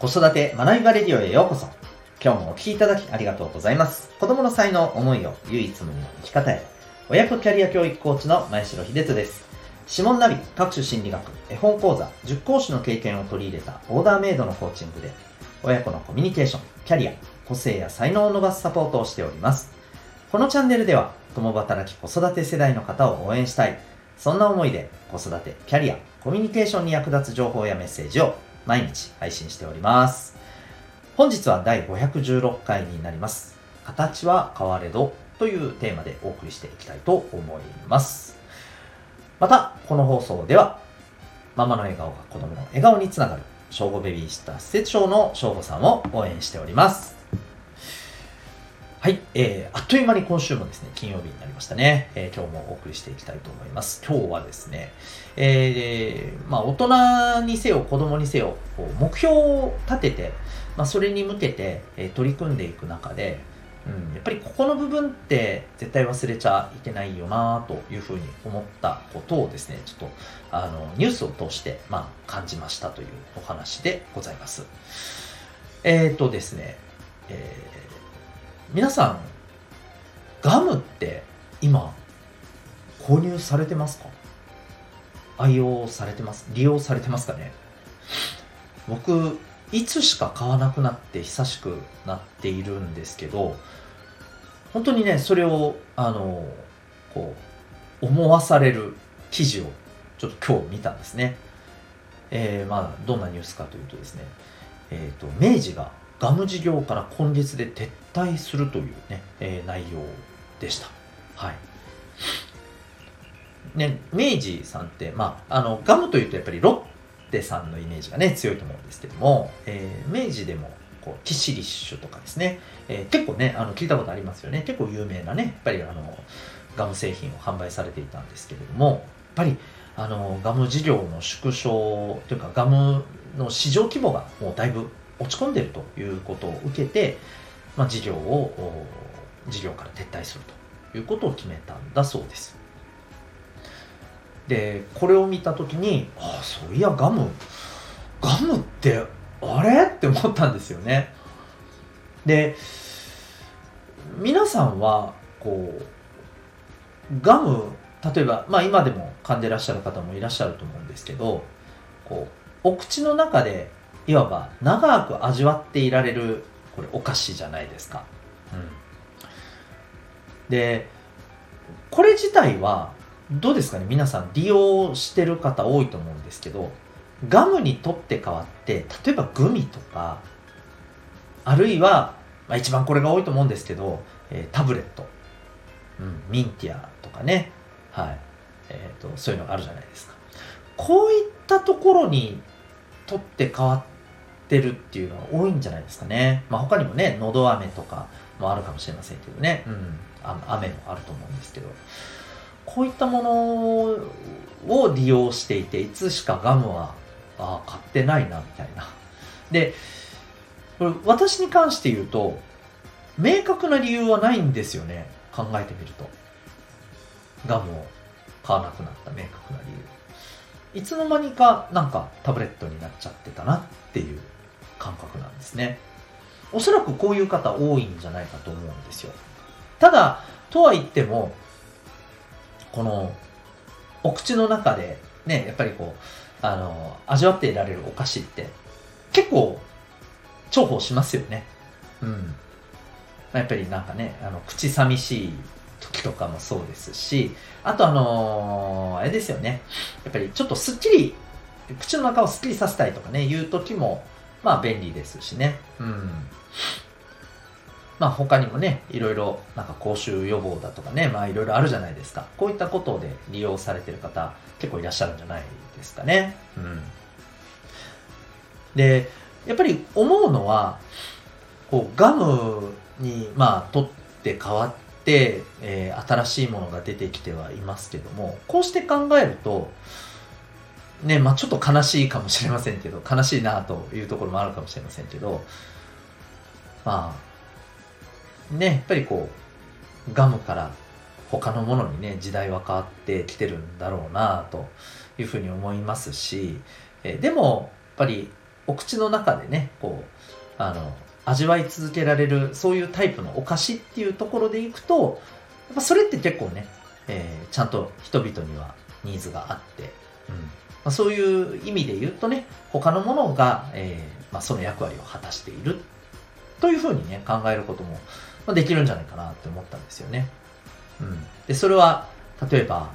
子育て学びバレディオへようこそ。今日もお聴きいただきありがとうございます。子供の才能、思いを唯一無二の生き方へ。親子キャリア教育コーチの前城秀人です。指紋ナビ、各種心理学、絵本講座、塾講師の経験を取り入れたオーダーメイドのコーチングで、親子のコミュニケーション、キャリア、個性や才能を伸ばすサポートをしております。このチャンネルでは、共働き子育て世代の方を応援したい。そんな思いで、子育て、キャリア、コミュニケーションに役立つ情報やメッセージを毎日配信しております。本日は第516回になります。形は変われどというテーマでお送りしていきたいと思います。また、この放送では、ママの笑顔が子供の笑顔につながる、小5ベビーシッター施設長の正午さんを応援しております。はい、えー、あっという間に今週もですね、金曜日になりましたね。えー今日もお送りしていきたいと思います。今日はですね、えーまあ、大人にせよ子供にせよ、目標を立てて、まあ、それに向けて、えー取り組んでいく中で、うん、やっぱりここの部分って絶対忘れちゃいけないよなというふうに思ったことをですね、ちょっとあのニュースを通して、まあ、感じましたというお話でございます。えっ、とですね、えー皆さん、ガムって今、購入されてますか？愛用されてます？利用されてますかね？僕、いつしか買わなくなって久しくなっているんですけど、本当にね、それを、あの、こう、思わされる記事をちょっと今日見たんですね。えーまあ、どんなニュースかというとですね、えっ、と、明治がガム事業から今月で撤退するというね、えー内容でした。はい。ね、明治さんって、まあ、あの、ガムというとやっぱりロッテさんのイメージがね、強いと思うんですけども、えー明治でも、こう、キシリッシュとかですね、えー結構ね、あの、聞いたことありますよね。結構有名なね、やっぱりあの、ガム製品を販売されていたんですけれども、やっぱり、あの、ガム事業の縮小というか、ガムの市場規模がもうだいぶ落ち込んでいるということを受けて、まあ、事業を、事業から撤退するということを決めたんだそうです。で、これを見たときに、ああ、そういや、ガム、ガムって、あれ？って思ったんですよね。で、皆さんは、こう、ガム、例えば、まあ今でも噛んでらっしゃる方もいらっしゃると思うんですけど、こう、お口の中で、いわば長く味わっていられる、これお菓子じゃないですか。うん。で、これ自体は、どうですかね？皆さん利用してる方多いと思うんですけど、ガムにとって変わって、例えばグミとか、あるいは、まあ、一番これが多いと思うんですけど、えータブレット、うん、ミンティアとかね、はい、えーと、そういうのがあるじゃないですか。こういったところにとって変わってるっていうのは多いんじゃないですかね。まあ他にもね、のど飴とかもあるかもしれませんけどね、うん、あ飴もあると思うんですけど、こういったものを利用していて、いつしかガムは、ああ、買ってないな、みたいな。で、これ私に関して言うと、明確な理由はないんですよね。考えてみると。ガムを買わなくなった明確な理由。いつの間にかなんかタブレットになっちゃってたなっていう感覚なんですね。おそらくこういう方多いんじゃないかと思うんですよ。ただ、とは言っても、この、お口の中でね、やっぱりこう、あの、味わっていられるお菓子って結構重宝しますよね。うん。やっぱりなんかね、あの、口寂しい時とかもそうですし、あとあのーあれですよね。やっぱりちょっとスッキリ、口の中をスッキリさせたいとかね、いう時も、まあ便利ですしね。うん。まあ他にもね、いろいろなんか口臭予防だとかね、まあいろいろあるじゃないですか。こういったことで利用されてる方結構いらっしゃるんじゃないですかね。うん。で、やっぱり思うのは、こうガムにまあ取って変わって、えー新しいものが出てきてはいますけども、こうして考えると、ね、まあちょっと悲しいかもしれませんけど、悲しいなというところもあるかもしれませんけど、まあ、ね、やっぱりこう、ガムから他のものにね、時代は変わってきてるんだろうなというふうに思いますし、えでも、やっぱりお口の中でね、こう、あの、味わい続けられる、そういうタイプのお菓子っていうところでいくと、やっぱそれって結構ね、えー、ちゃんと人々にはニーズがあって、まあ、そういう意味で言うとね、他のものが、えーまあ、その役割を果たしているというふうにね、考えることもできるんじゃないかなって思ったんですよね。うん。で、それは、例えば、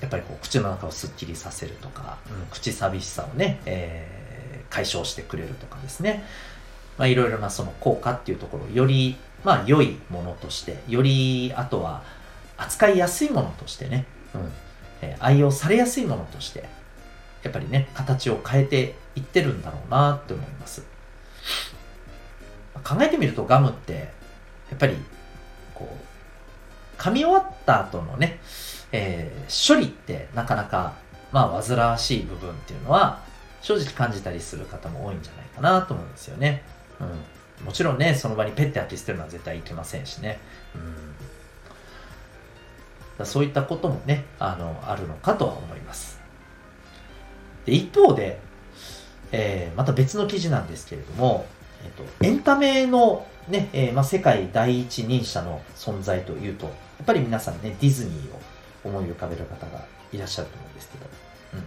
やっぱりこう口の中をすっきりさせるとか、うん、口寂しさをね、えー、解消してくれるとかですね。まあ、いろいろなその効果っていうところをより、まあ、良いものとして、より、あとは、扱いやすいものとしてね、うん、えー、愛用されやすいものとして、やっぱりね、形を変えていってるんだろうなって思います。考えてみるとガムって、やっぱり、こう、噛み終わった後のね、えー、処理ってなかなか、まあ、煩わしい部分っていうのは、正直感じたりする方も多いんじゃないかなと思うんですよね。うん。もちろんね、その場にペッて当て捨てるのは絶対いけませんしね。うん。そういったこともね、あの、あるのかとは思います。で、一方で、えー、また別の記事なんですけれども、えっと、エンタメのね、えー、まあ、世界第一人者の存在というと、やっぱり皆さんね、ディズニーを思い浮かべる方がいらっしゃると思うんですけど、うん。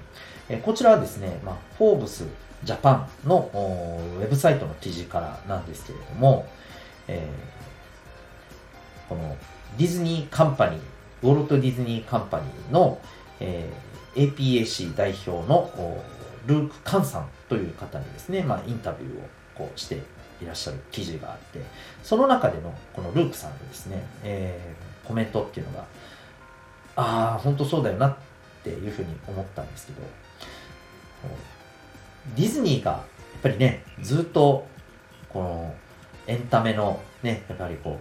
えー、こちらはですね、まあ、フォーブスジャパンのウェブサイトの記事からなんですけれども、えー、このディズニーカンパニー、ウォルト・ディズニーカンパニーの、えー、APAC 代表のルーク・カンさんという方にですね、まあ、インタビューをこうしていらっしゃる記事があって、その中でのこのルークさんのですね、えー、コメントっていうのが、ああ、本当そうだよなっていうふうに思ったんですけど、ディズニーがやっぱりね、ずっとこのエンタメのね、やっぱりこ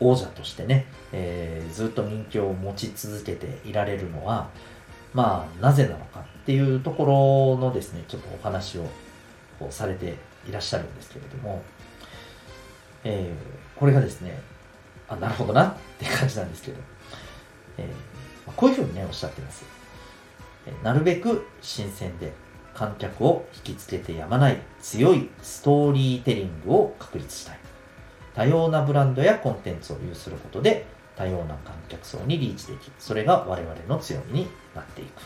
う、王者としてね、えー、ずっと人気を持ち続けていられるのは、まあ、なぜなのかっていうところのですね、ちょっとお話をこうされていらっしゃるんですけれども、えー、これがですね、あ、なるほどなって感じなんですけど、えー、こういうふうにね、おっしゃってます。えなるべく新鮮で観客を引きつけてやまない強いストーリーテリングを確立したい。多様なブランドやコンテンツを有することで多様な観客層にリーチでき、それが我々の強みになっていく。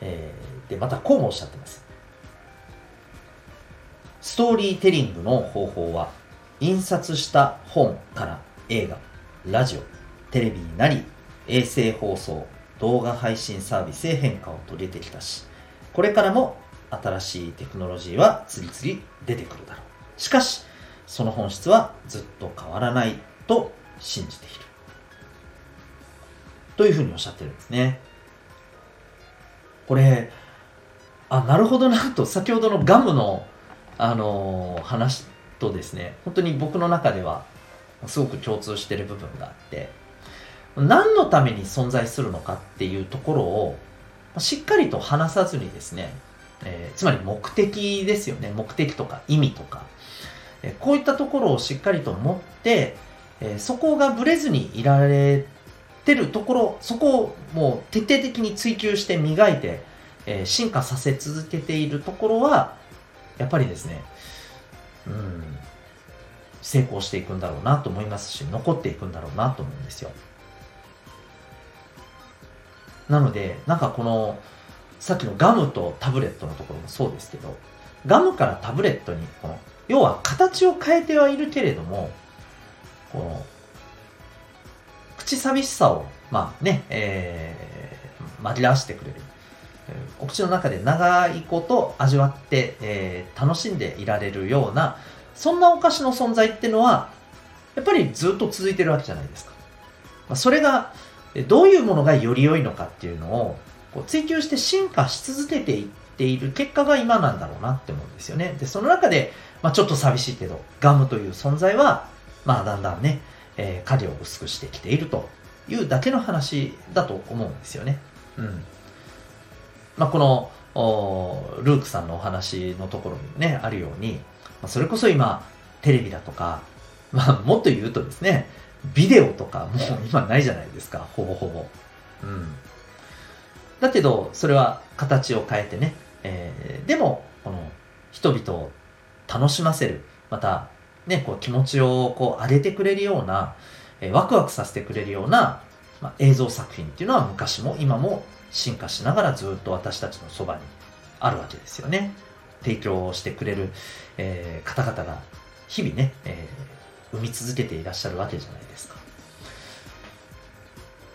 えー、で、またこうもおっしゃってます。ストーリーテリングの方法は、印刷した本から映画、ラジオ、テレビになり、衛星放送、動画配信サービスへ変化を遂げてきたし、これからも新しいテクノロジーは次々出てくるだろう。しかし、その本質はずっと変わらないと信じている。というふうにおっしゃってるんですね。これ、あ、なるほどなと、先ほどのガムの、あのー、話とですね、本当に僕の中ではすごく共通してる部分があって、何のために存在するのかっていうところをしっかりと話さずにですね、えー、つまり目的ですよね。目的とか意味とか。えー、こういったところをしっかりと持って、えー、そこがブレずにいられてるところ、そこをもう徹底的に追求して磨いて、え進化させ続けているところは、やっぱりですね、うん、成功していくんだろうなと思いますし、残っていくんだろうなと思うんですよ。なので、なんかこの、さっきのガムとタブレットのところもそうですけど、ガムからタブレットに、この、要は形を変えてはいるけれども、この、口寂しさを、まあね、えー、紛らわしてくれる。お口の中で長いこと味わって、えー、楽しんでいられるような、そんなお菓子の存在っていうのは、やっぱりずっと続いてるわけじゃないですか。まあ、それが、どういうものがより良いのかっていうのをこう追求して進化し続けていっている結果が今なんだろうなって思うんですよね。で、その中で、まあ、ちょっと寂しいけど、ガムという存在は、まあ、だんだんね、えー、影を薄くしてきているというだけの話だと思うんですよね。うん。まあ、この、ルークさんのお話のところにね、あるように、ま、それこそ今、テレビだとか、まあ、もっと言うとですね、ビデオとかもう今ないじゃないですか、ほぼほぼ。うん。だけど、それは形を変えてね、えー、でも、この人々を楽しませる、また、ね、こう気持ちをこう上げてくれるような、えー、ワクワクさせてくれるような、まあ、映像作品っていうのは昔も今も進化しながらずっと私たちのそばにあるわけですよね。提供してくれる、えー、方々が日々ね、えー、生み続けていらっしゃるわけじゃないですか。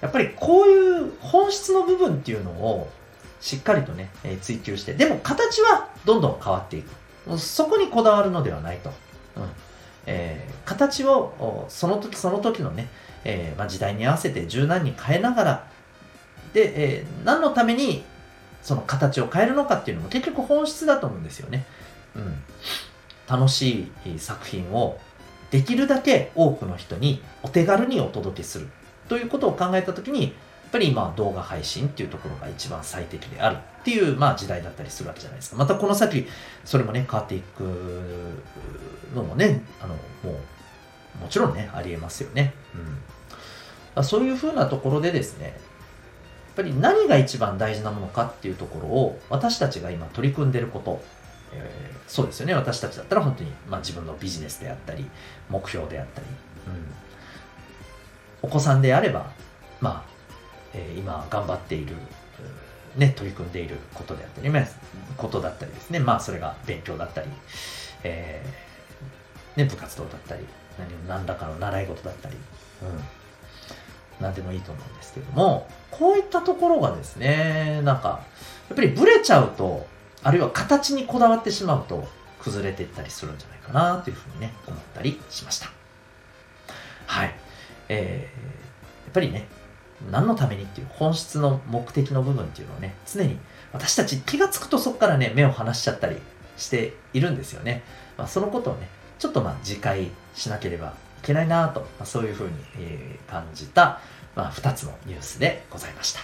やっぱりこういう本質の部分っていうのをしっかりとね、えー、追求して、でも形はどんどん変わっていく。そこにこだわるのではないと。うんえー、形をその時その時のね、えーまあ、時代に合わせて柔軟に変えながら、で、えー、何のためにその形を変えるのかっていうのも結局本質だと思うんですよね。うん。楽しい作品をできるだけ多くの人にお手軽にお届けするということを考えたときに、ぱり今動画配信っていうところが一番最適であるっていう、まあ時代だったりするわけじゃないですか。またこの先、それもね、変わっていくのもね、あの、もう、もちろんね、ありえますよね。うん。そういうふうなところでですね、やっぱり何が一番大事なものかっていうところを私たちが今取り組んでること、えー、そうですよね私たちだったら本当に、まあ、自分のビジネスであったり目標であったり、うん、お子さんであればまあ、え、今頑張っているね、取り組んでいることであったり、ことだったりですね。まあ、それが勉強だったり、えー、ね、部活動だったり、何何らかの習い事だったり、うん、何でもいいと思うんですけども、こういったところがですね、なんか、やっぱりブレちゃうと、あるいは形にこだわってしまうと、崩れていったりするんじゃないかなというふうにね、思ったりしました。はい。えー、やっぱりね、何のためにっていう本質の目的の部分っていうのをね、常に私たち気がつくとそこからね、目を離しちゃったりしているんですよね。まあ、そのことをね、ちょっとまあ自戒しなければいけないなと、まあ、そういうふうに、え、感じた、まあ、2つのニュースでございました。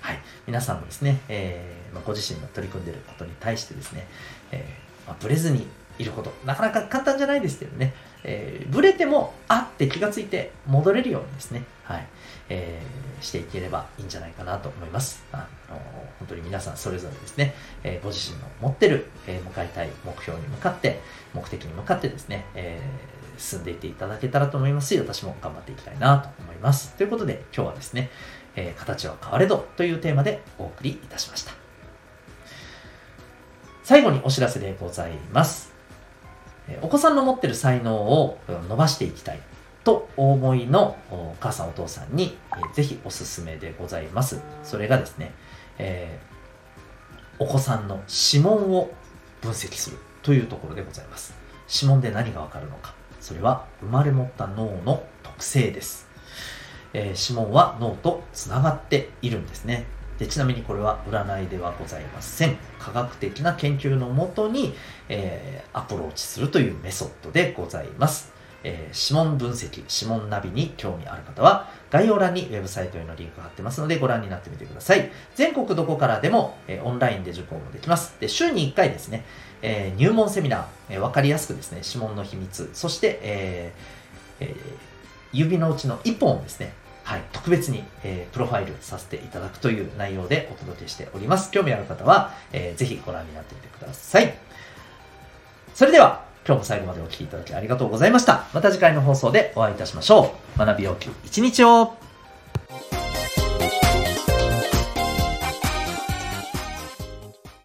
はい。皆さんもですね、えーまあ、ご自身の取り組んでいることに対してですね、えーまあ、ブレずにいること、なかなか簡単じゃないですけどね、えー、ブレても、あって気がついて戻れるようにですね、はい、えー、していければいいんじゃないかなと思います。あの本当に皆さんそれぞれですね、えー、ご自身の持ってる、えー、向かいたい目標に向かって、目的に向かってですね、えー進んでいっていただけたらと思いますし、私も頑張っていきたいなと思います。ということで、今日はですね、えー、形は変われどというテーマでお送りいたしました。最後にお知らせでございます。お子さんの持ってる才能を伸ばしていきたいとお思いのお母さんお父さんに、えぜひおすすめでございます。それがですね、えー、お子さんの指紋を分析するというところでございます。指紋で何がわかるのか。それは生まれ持った脳の特性です。えー、指紋は脳とつながっているんですね。でちなみにこれは占いではございません。科学的な研究のもとに、えー、アプローチするというメソッドでございます。えー、指紋分析、指紋ナビに興味ある方は、概要欄にウェブサイトへのリンクが貼ってますので、ご覧になってみてください。全国どこからでも、えー、オンラインで受講もできます。で、週に1回ですね、えー、入門セミナー、えー、わかりやすくですね、指紋の秘密、そして、えーえー、指のうちの1本をですね、はい、特別に、えー、プロファイルさせていただくという内容でお届けしております。興味ある方は、えー、ぜひご覧になってみてください。それでは、今日も最後までお聴きいただきありがとうございました。また次回の放送でお会いいたしましょう。学び要求一日を